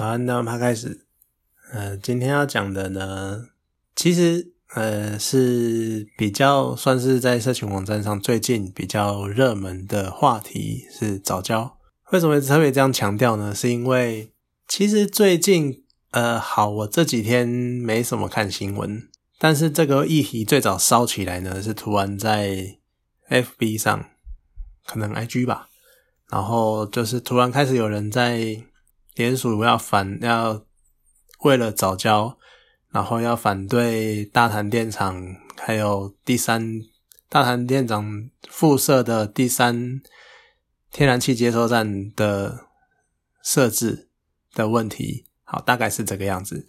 好，那我们开始。呃，今天要讲的呢，其实呃是比较算是在社群网站上最近比较热门的话题是早教。为什么特别这样强调呢？是因为其实最近呃，好，我这几天没什么看新闻，但是这个议题最早烧起来呢，是突然在 FB 上，可能 IG 吧，然后就是突然开始有人在。联署要反要为了早教，然后要反对大潭电厂，还有第三大潭电厂附设的第三天然气接收站的设置的问题。好，大概是这个样子。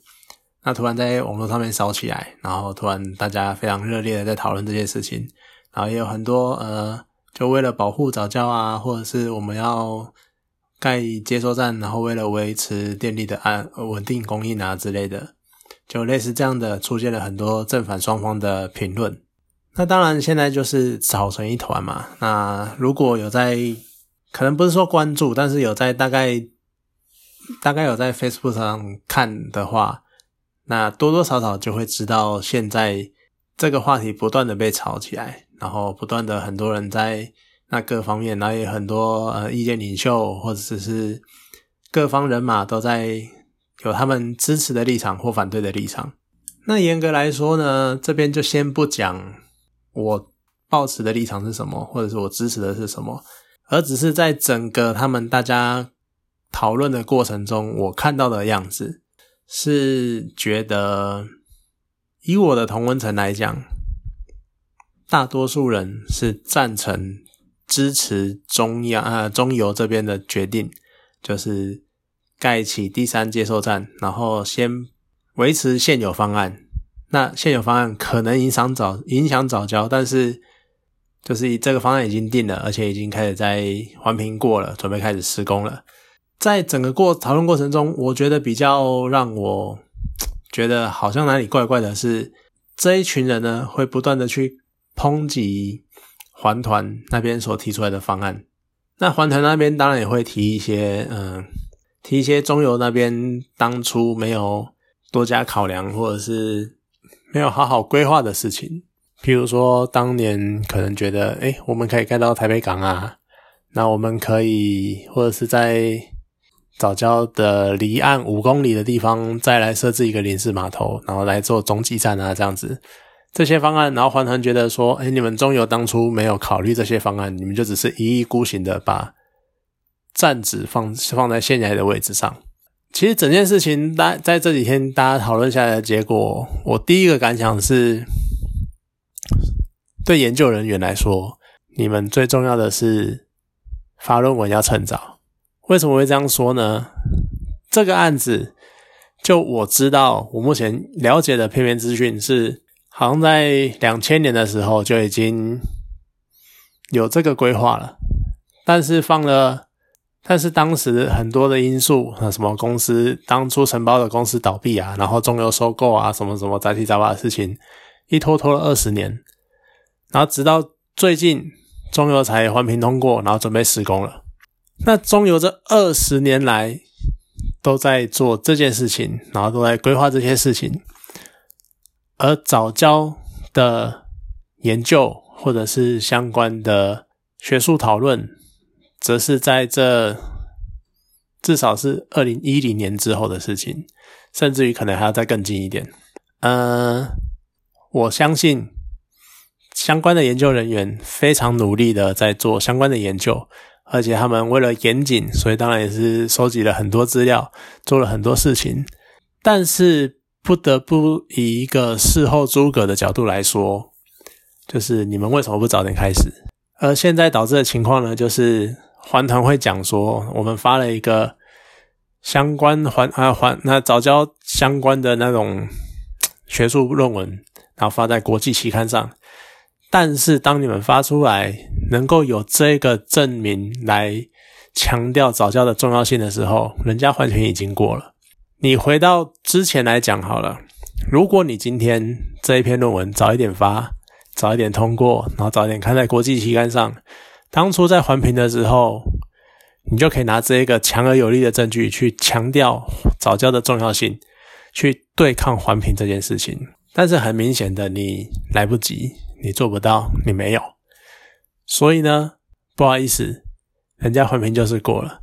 那突然在网络上面烧起来，然后突然大家非常热烈的在讨论这件事情，然后也有很多呃，就为了保护早教啊，或者是我们要。盖接收站，然后为了维持电力的安稳定供应啊之类的，就类似这样的，出现了很多正反双方的评论。那当然现在就是吵成一团嘛。那如果有在，可能不是说关注，但是有在大概大概有在 Facebook 上看的话，那多多少少就会知道现在这个话题不断的被炒起来，然后不断的很多人在。那各方面，然后也很多呃意见领袖或者是各方人马都在有他们支持的立场或反对的立场。那严格来说呢，这边就先不讲我抱持的立场是什么，或者是我支持的是什么，而只是在整个他们大家讨论的过程中，我看到的样子是觉得，以我的同温层来讲，大多数人是赞成。支持中央啊中油这边的决定，就是盖起第三接收站，然后先维持现有方案。那现有方案可能影响早影响早交，但是就是这个方案已经定了，而且已经开始在环评过了，准备开始施工了。在整个过讨论过程中，我觉得比较让我觉得好像哪里怪怪的是，这一群人呢会不断的去抨击。环团那边所提出来的方案，那环团那边当然也会提一些，嗯，提一些中油那边当初没有多加考量，或者是没有好好规划的事情。譬如说，当年可能觉得，哎，我们可以盖到台北港啊，那我们可以或者是在早教的离岸五公里的地方再来设置一个临时码头，然后来做中继站啊，这样子。这些方案，然后环团觉得说：“哎，你们中油当初没有考虑这些方案，你们就只是一意孤行的把站址放放在现在的位置上。”其实整件事情，大在这几天大家讨论下来的结果，我第一个感想是：对研究人员来说，你们最重要的是发论文要趁早。为什么会这样说呢？这个案子，就我知道，我目前了解的片面资讯是。好像在两千年的时候就已经有这个规划了，但是放了，但是当时很多的因素，什么公司当初承包的公司倒闭啊，然后中油收购啊，什么什么杂七杂八的事情，一拖拖了二十年，然后直到最近中油才环评通过，然后准备施工了。那中油这二十年来都在做这件事情，然后都在规划这些事情。而早教的研究或者是相关的学术讨论，则是在这至少是二零一零年之后的事情，甚至于可能还要再更近一点。嗯，我相信相关的研究人员非常努力的在做相关的研究，而且他们为了严谨，所以当然也是收集了很多资料，做了很多事情，但是。不得不以一个事后诸葛的角度来说，就是你们为什么不早点开始？而现在导致的情况呢，就是环团会讲说，我们发了一个相关环啊环那早教相关的那种学术论文，然后发在国际期刊上。但是当你们发出来，能够有这个证明来强调早教的重要性的时候，人家环评已经过了。你回到之前来讲好了，如果你今天这一篇论文早一点发，早一点通过，然后早一点看在国际期刊上，当初在环评的时候，你就可以拿这一个强而有力的证据去强调早教的重要性，去对抗环评这件事情。但是很明显的，你来不及，你做不到，你没有。所以呢，不好意思，人家环评就是过了。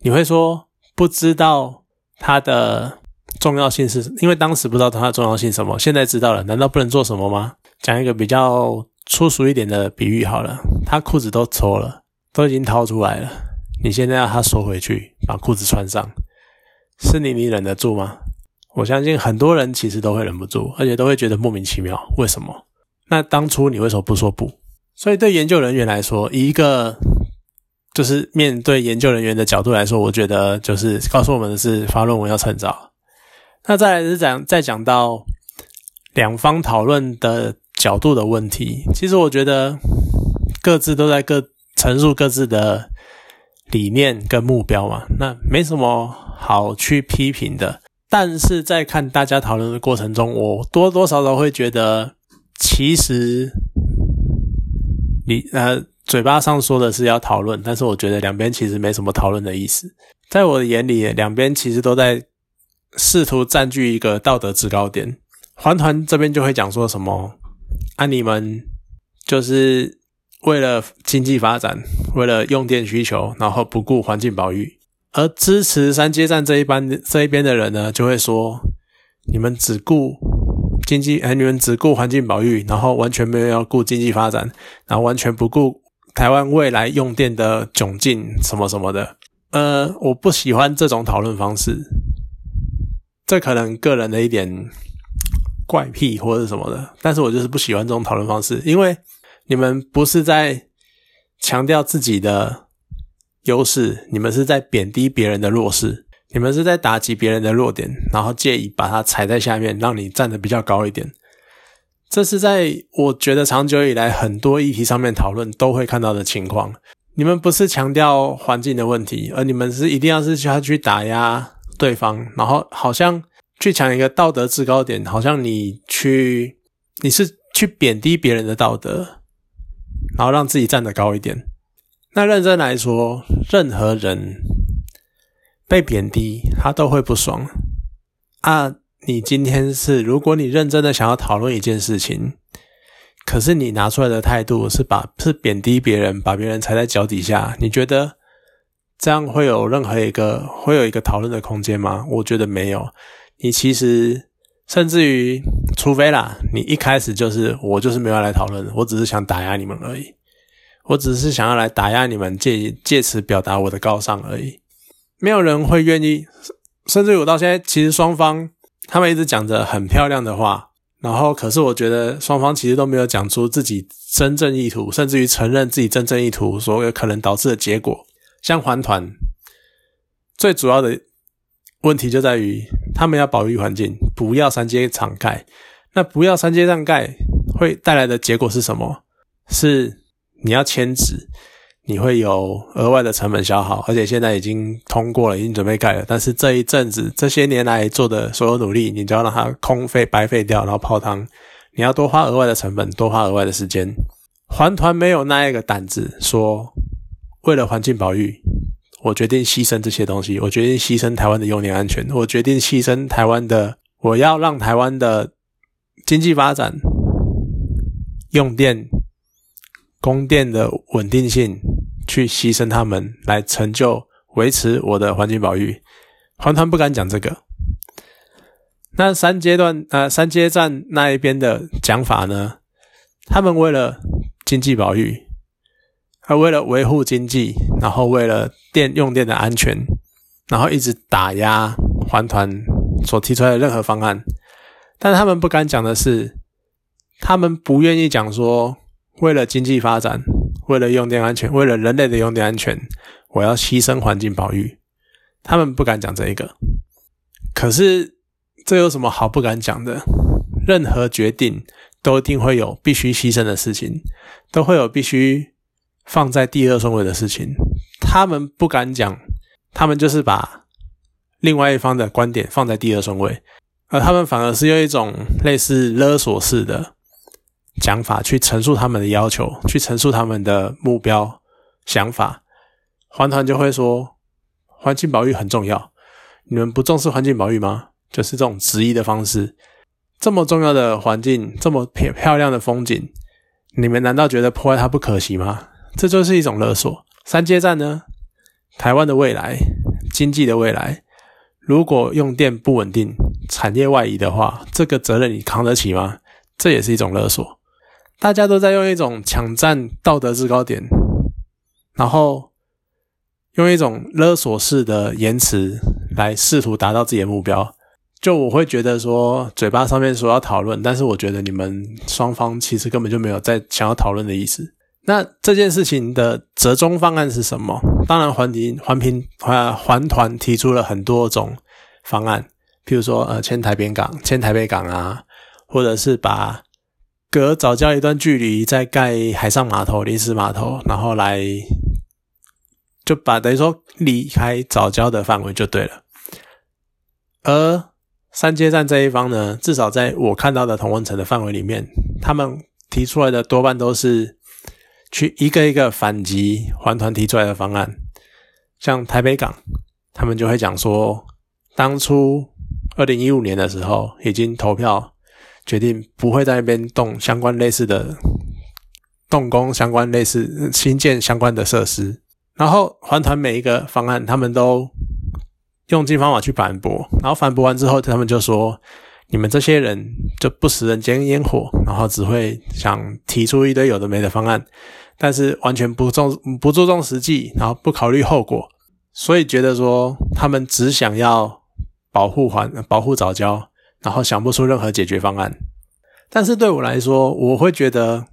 你会说不知道它的重要性是，因为当时不知道它的重要性什么，现在知道了，难道不能做什么吗？讲一个比较粗俗一点的比喻好了，他裤子都抽了，都已经掏出来了，你现在要他收回去，把裤子穿上，是你你忍得住吗？我相信很多人其实都会忍不住，而且都会觉得莫名其妙，为什么？那当初你为什么不说不？所以对研究人员来说，以一个就是面对研究人员的角度来说，我觉得就是告诉我们的是发论文要趁早。那再来是讲再讲到两方讨论的角度的问题，其实我觉得各自都在各陈述各自的理念跟目标嘛，那没什么好去批评的。但是在看大家讨论的过程中，我多多少少会觉得，其实。你呃，嘴巴上说的是要讨论，但是我觉得两边其实没什么讨论的意思。在我的眼里，两边其实都在试图占据一个道德制高点。环团这边就会讲说什么啊，你们就是为了经济发展，为了用电需求，然后不顾环境保育。而支持三阶站这一班这一边的人呢，就会说你们只顾。经济哎，你们只顾环境保育，然后完全没有要顾经济发展，然后完全不顾台湾未来用电的窘境什么什么的。呃，我不喜欢这种讨论方式，这可能个人的一点怪癖或者什么的，但是我就是不喜欢这种讨论方式，因为你们不是在强调自己的优势，你们是在贬低别人的弱势。你们是在打击别人的弱点，然后借以把它踩在下面，让你站得比较高一点。这是在我觉得长久以来很多议题上面讨论都会看到的情况。你们不是强调环境的问题，而你们是一定要是要去打压对方，然后好像去抢一个道德制高点，好像你去你是去贬低别人的道德，然后让自己站得高一点。那认真来说，任何人。被贬低，他都会不爽啊！你今天是，如果你认真的想要讨论一件事情，可是你拿出来的态度是把是贬低别人，把别人踩在脚底下，你觉得这样会有任何一个会有一个讨论的空间吗？我觉得没有。你其实甚至于，除非啦，你一开始就是我就是没有来讨论，我只是想打压你们而已，我只是想要来打压你们，借借此表达我的高尚而已。没有人会愿意，甚至于我到现在，其实双方他们一直讲着很漂亮的话，然后可是我觉得双方其实都没有讲出自己真正意图，甚至于承认自己真正意图所有可能导致的结果。像环团最主要的问题就在于，他们要保育环境，不要三阶厂盖。那不要三阶上盖会带来的结果是什么？是你要迁址。你会有额外的成本消耗，而且现在已经通过了，已经准备盖了。但是这一阵子这些年来做的所有努力，你就要让它空费白费掉，然后泡汤。你要多花额外的成本，多花额外的时间。环团没有那一个胆子说，为了环境保育，我决定牺牲这些东西，我决定牺牲台湾的用电安全，我决定牺牲台湾的，我要让台湾的经济发展、用电、供电的稳定性。去牺牲他们来成就维持我的环境保育，环团不敢讲这个。那三阶段呃三阶站那一边的讲法呢？他们为了经济保育，而为了维护经济，然后为了电用电的安全，然后一直打压环团所提出来的任何方案。但他们不敢讲的是，他们不愿意讲说为了经济发展。为了用电安全，为了人类的用电安全，我要牺牲环境保育。他们不敢讲这一个，可是这有什么好不敢讲的？任何决定都一定会有必须牺牲的事情，都会有必须放在第二顺位的事情。他们不敢讲，他们就是把另外一方的观点放在第二顺位，而他们反而是用一种类似勒索式的。讲法去陈述他们的要求，去陈述他们的目标想法，环团就会说环境保育很重要，你们不重视环境保育吗？就是这种质疑的方式。这么重要的环境，这么漂漂亮的风景，你们难道觉得破坏它不可惜吗？这就是一种勒索。三阶站呢？台湾的未来，经济的未来，如果用电不稳定，产业外移的话，这个责任你扛得起吗？这也是一种勒索。大家都在用一种抢占道德制高点，然后用一种勒索式的言辞来试图达到自己的目标。就我会觉得说，嘴巴上面说要讨论，但是我觉得你们双方其实根本就没有在想要讨论的意思。那这件事情的折中方案是什么？当然，环提环评环环团提出了很多种方案，譬如说，呃，迁台边港、迁台北港啊，或者是把隔早教一段距离再盖海上码头、临时码头，然后来就把等于说离开早教的范围就对了。而三阶站这一方呢，至少在我看到的同温层的范围里面，他们提出来的多半都是。去一个一个反击环团提出来的方案，像台北港，他们就会讲说，当初二零一五年的时候已经投票决定不会在那边动相关类似的动工相关类似新建相关的设施，然后环团每一个方案他们都用尽方法去反驳，然后反驳完之后，他们就说。你们这些人就不食人间烟火，然后只会想提出一堆有的没的方案，但是完全不重不注重实际，然后不考虑后果，所以觉得说他们只想要保护环保护早教，然后想不出任何解决方案。但是对我来说，我会觉得，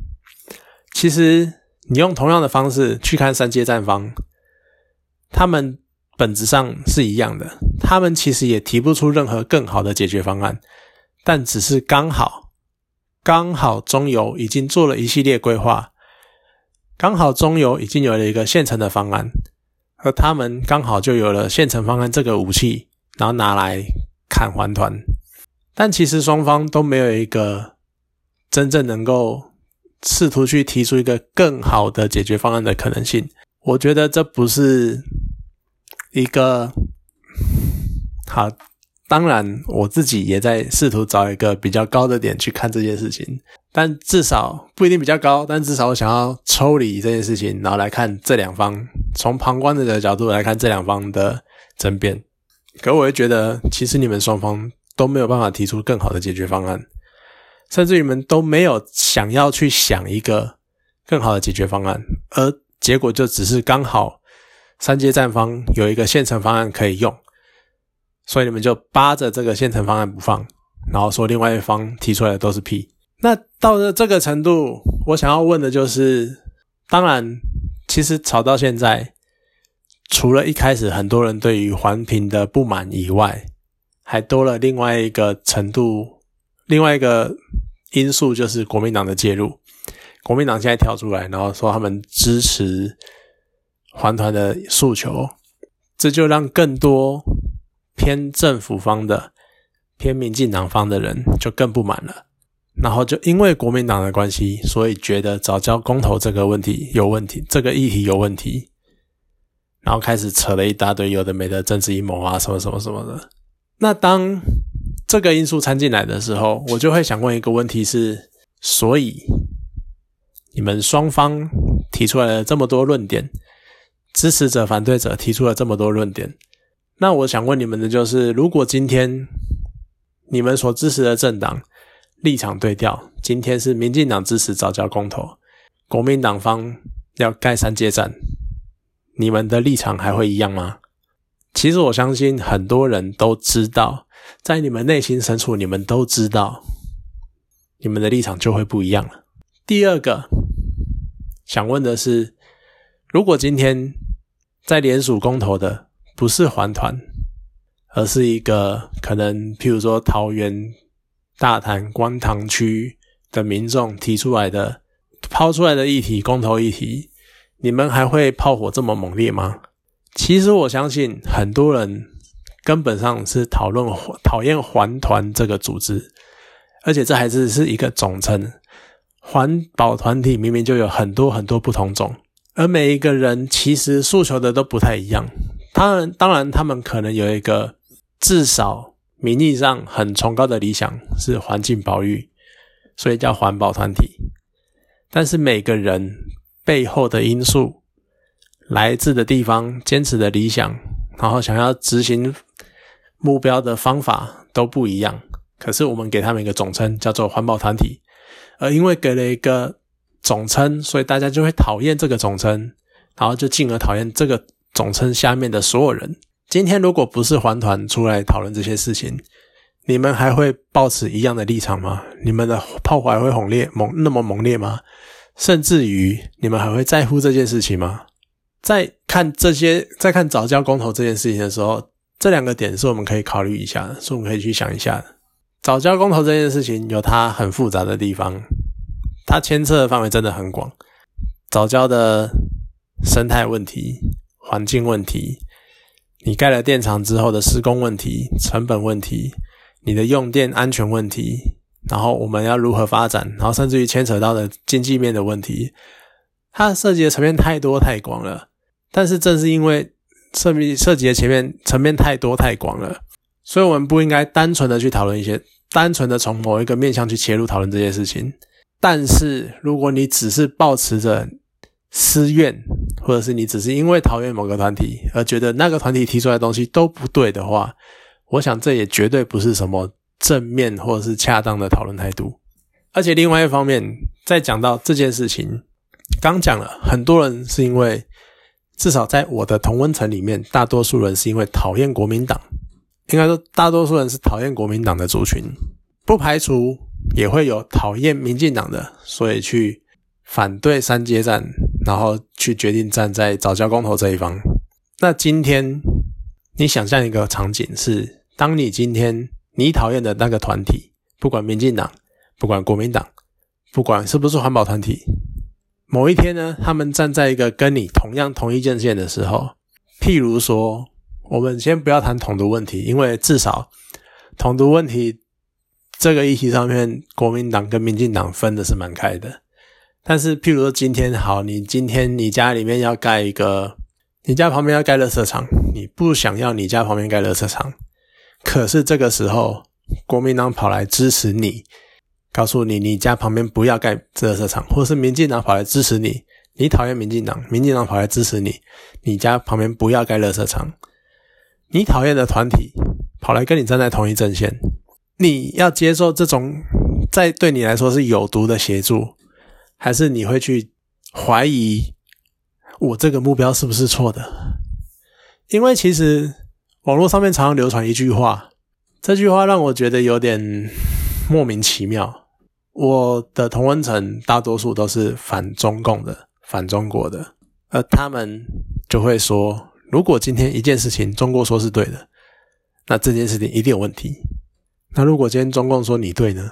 其实你用同样的方式去看三阶战方，他们本质上是一样的，他们其实也提不出任何更好的解决方案。但只是刚好，刚好中游已经做了一系列规划，刚好中游已经有了一个现成的方案，而他们刚好就有了现成方案这个武器，然后拿来砍环团。但其实双方都没有一个真正能够试图去提出一个更好的解决方案的可能性。我觉得这不是一个好。当然，我自己也在试图找一个比较高的点去看这件事情，但至少不一定比较高，但至少我想要抽离这件事情，然后来看这两方，从旁观者的角度来看这两方的争辩。可我会觉得，其实你们双方都没有办法提出更好的解决方案，甚至你们都没有想要去想一个更好的解决方案，而结果就只是刚好三阶站方有一个现成方案可以用。所以你们就扒着这个现成方案不放，然后说另外一方提出来的都是屁。那到了这个程度，我想要问的就是，当然，其实吵到现在，除了一开始很多人对于环评的不满以外，还多了另外一个程度，另外一个因素就是国民党的介入。国民党现在跳出来，然后说他们支持环团的诉求，这就让更多。偏政府方的、偏民进党方的人就更不满了，然后就因为国民党的关系，所以觉得早教公投这个问题有问题，这个议题有问题，然后开始扯了一大堆有的没的政治阴谋啊，什么什么什么的。那当这个因素掺进来的时候，我就会想问一个问题：是，所以你们双方提出来了这么多论点，支持者、反对者提出了这么多论点。那我想问你们的就是，如果今天你们所支持的政党立场对调，今天是民进党支持早教公投，国民党方要盖三阶站，你们的立场还会一样吗？其实我相信很多人都知道，在你们内心深处，你们都知道，你们的立场就会不一样了。第二个想问的是，如果今天在联署公投的。不是环团，而是一个可能，譬如说桃园大潭观塘区的民众提出来的、抛出来的议题，公投议题，你们还会炮火这么猛烈吗？其实我相信很多人根本上是讨论讨厌环团这个组织，而且这还只是一个总称，环保团体明明就有很多很多不同种，而每一个人其实诉求的都不太一样。当然，当然，他们可能有一个至少名义上很崇高的理想是环境保育，所以叫环保团体。但是每个人背后的因素、来自的地方、坚持的理想，然后想要执行目标的方法都不一样。可是我们给他们一个总称，叫做环保团体。而因为给了一个总称，所以大家就会讨厌这个总称，然后就进而讨厌这个总称下面的所有人。今天如果不是环团出来讨论这些事情，你们还会抱持一样的立场吗？你们的炮火还会猛烈猛那么猛烈吗？甚至于你们还会在乎这件事情吗？在看这些，在看早教公投这件事情的时候，这两个点是我们可以考虑一下的，是我们可以去想一下的。早教公投这件事情有它很复杂的地方，它牵涉的范围真的很广。早教的生态问题、环境问题，你盖了电厂之后的施工问题、成本问题，你的用电安全问题，然后我们要如何发展，然后甚至于牵扯到的经济面的问题，它涉及的层面太多太广了。但是正是因为涉及涉及的前面层面太多太广了，所以我们不应该单纯的去讨论一些。单纯的从某一个面向去切入讨论这件事情，但是如果你只是抱持着私怨，或者是你只是因为讨厌某个团体而觉得那个团体提出来的东西都不对的话，我想这也绝对不是什么正面或者是恰当的讨论态度。而且另外一方面，在讲到这件事情，刚讲了很多人是因为，至少在我的同温层里面，大多数人是因为讨厌国民党。应该说，大多数人是讨厌国民党的族群，不排除也会有讨厌民进党的，所以去反对三阶战，然后去决定站在早教公投这一方。那今天你想象一个场景是，当你今天你讨厌的那个团体，不管民进党，不管国民党，不管是不是环保团体，某一天呢，他们站在一个跟你同样同一阵线的时候，譬如说。我们先不要谈统独问题，因为至少统独问题这个议题上面，国民党跟民进党分的是蛮开的。但是，譬如说今天好，你今天你家里面要盖一个，你家旁边要盖热车场，你不想要你家旁边盖热车场，可是这个时候国民党跑来支持你，告诉你你家旁边不要盖热车场，或是民进党跑来支持你，你讨厌民进党，民进党跑来支持你，你家旁边不要盖热车场。你讨厌的团体跑来跟你站在同一阵线，你要接受这种在对你来说是有毒的协助，还是你会去怀疑我这个目标是不是错的？因为其实网络上面常常流传一句话，这句话让我觉得有点莫名其妙。我的同温层大多数都是反中共的、反中国的，而他们就会说。如果今天一件事情中国说是对的，那这件事情一定有问题。那如果今天中共说你对呢？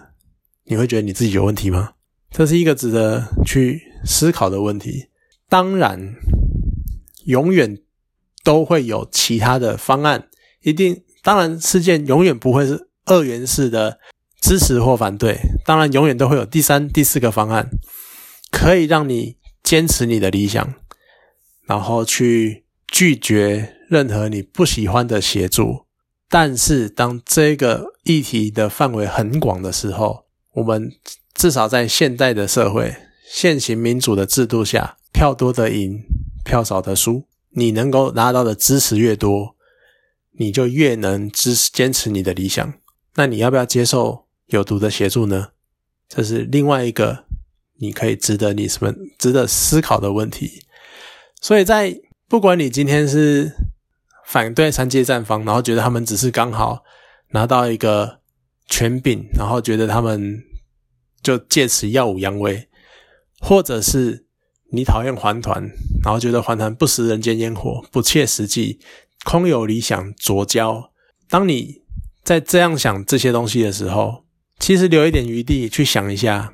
你会觉得你自己有问题吗？这是一个值得去思考的问题。当然，永远都会有其他的方案。一定，当然，事件永远不会是二元式的支持或反对。当然，永远都会有第三、第四个方案，可以让你坚持你的理想，然后去。拒绝任何你不喜欢的协助，但是当这个议题的范围很广的时候，我们至少在现代的社会、现行民主的制度下，票多的赢，票少的输。你能够拿到的支持越多，你就越能支持坚持你的理想。那你要不要接受有毒的协助呢？这是另外一个你可以值得你什么值得思考的问题。所以在不管你今天是反对三界战方，然后觉得他们只是刚好拿到一个权柄，然后觉得他们就借此耀武扬威，或者是你讨厌环团，然后觉得环团不食人间烟火、不切实际、空有理想、左交。当你在这样想这些东西的时候，其实留一点余地去想一下，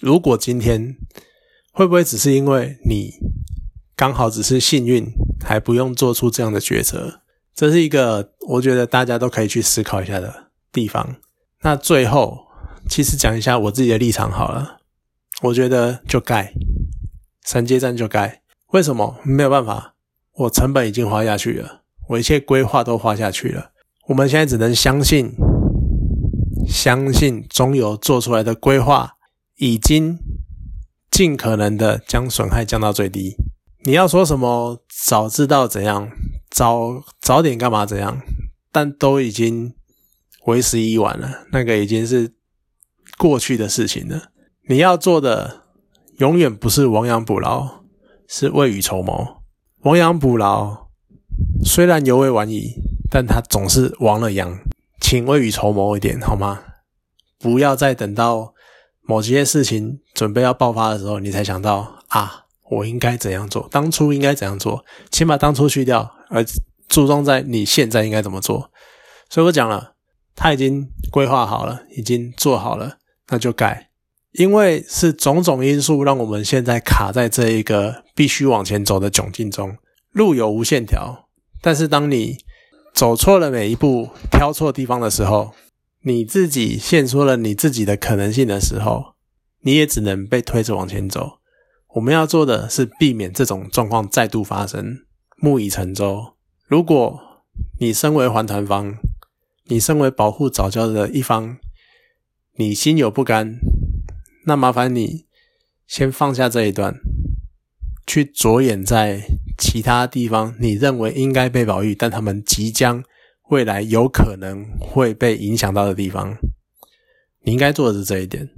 如果今天。会不会只是因为你刚好只是幸运，还不用做出这样的抉择？这是一个我觉得大家都可以去思考一下的地方。那最后，其实讲一下我自己的立场好了。我觉得就盖，三阶站就盖。为什么？没有办法，我成本已经花下去了，我一切规划都花下去了。我们现在只能相信，相信中油做出来的规划已经尽可能的将损害降到最低。你要说什么？早知道怎样，早早点干嘛？怎样？但都已经为时已晚了，那个已经是过去的事情了。你要做的永远不是亡羊补牢，是未雨绸缪。亡羊补牢虽然犹未晚矣，但它总是亡了羊，请未雨绸缪一点好吗？不要再等到某些事情准备要爆发的时候，你才想到啊，我应该怎样做？当初应该怎样做？请把当初去掉，而。注重在你现在应该怎么做，所以我讲了，他已经规划好了，已经做好了，那就改。因为是种种因素让我们现在卡在这一个必须往前走的窘境中。路有无限条，但是当你走错了每一步，挑错地方的时候，你自己献出了你自己的可能性的时候，你也只能被推着往前走。我们要做的是避免这种状况再度发生，木已成舟。如果你身为还团方，你身为保护早教的一方，你心有不甘，那麻烦你先放下这一段，去着眼在其他地方，你认为应该被保育，但他们即将未来有可能会被影响到的地方，你应该做的是这一点。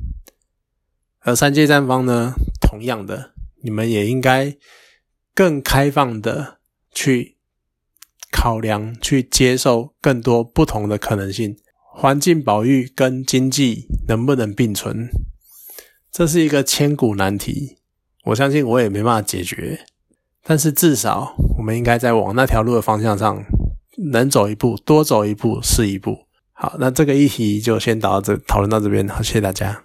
而三界站方呢，同样的，你们也应该更开放的去。考量去接受更多不同的可能性，环境保育跟经济能不能并存，这是一个千古难题。我相信我也没办法解决，但是至少我们应该在往那条路的方向上，能走一步，多走一步是一步。好，那这个议题就先到这讨论到这边，好，谢谢大家。